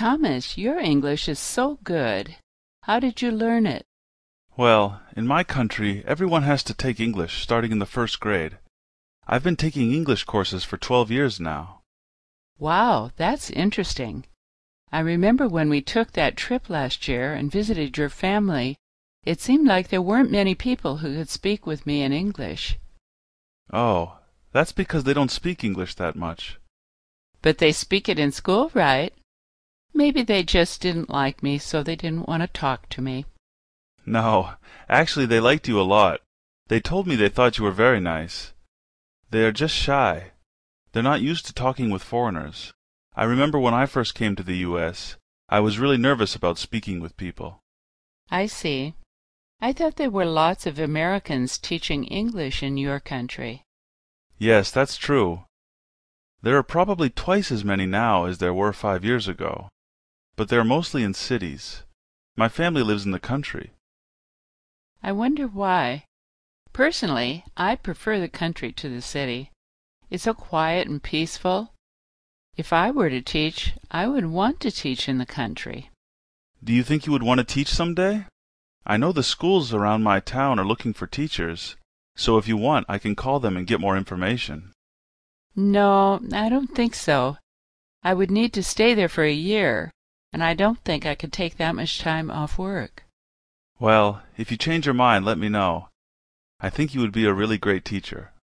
Thomas, your English is so good. How did you learn it? Well, in my country everyone has to take English starting in the first grade. I've been taking English courses for twelve years now. Wow, that's interesting. I remember when we took that trip last year and visited your family, it seemed like there weren't many people who could speak with me in English. Oh, that's because they don't speak English that much. But they speak it in school, right? Maybe they just didn't like me, so they didn't want to talk to me. No, actually they liked you a lot. They told me they thought you were very nice. They are just shy. They're not used to talking with foreigners. I remember when I first came to the U.S., I was really nervous about speaking with people. I see. I thought there were lots of Americans teaching English in your country. Yes, that's true. There are probably twice as many now as there were five years ago, but they are mostly in cities. My family lives in the country. I wonder why. Personally, I prefer the country to the city. It's so quiet and peaceful. If I were to teach, I would want to teach in the country. Do you think you would want to teach some day? I know the schools around my town are looking for teachers, so if you want I can call them and get more information. No, I don't think so. I would need to stay there for a year, and I don't think I could take that much time off work. Well, if you change your mind, let me know. I think you would be a really great teacher.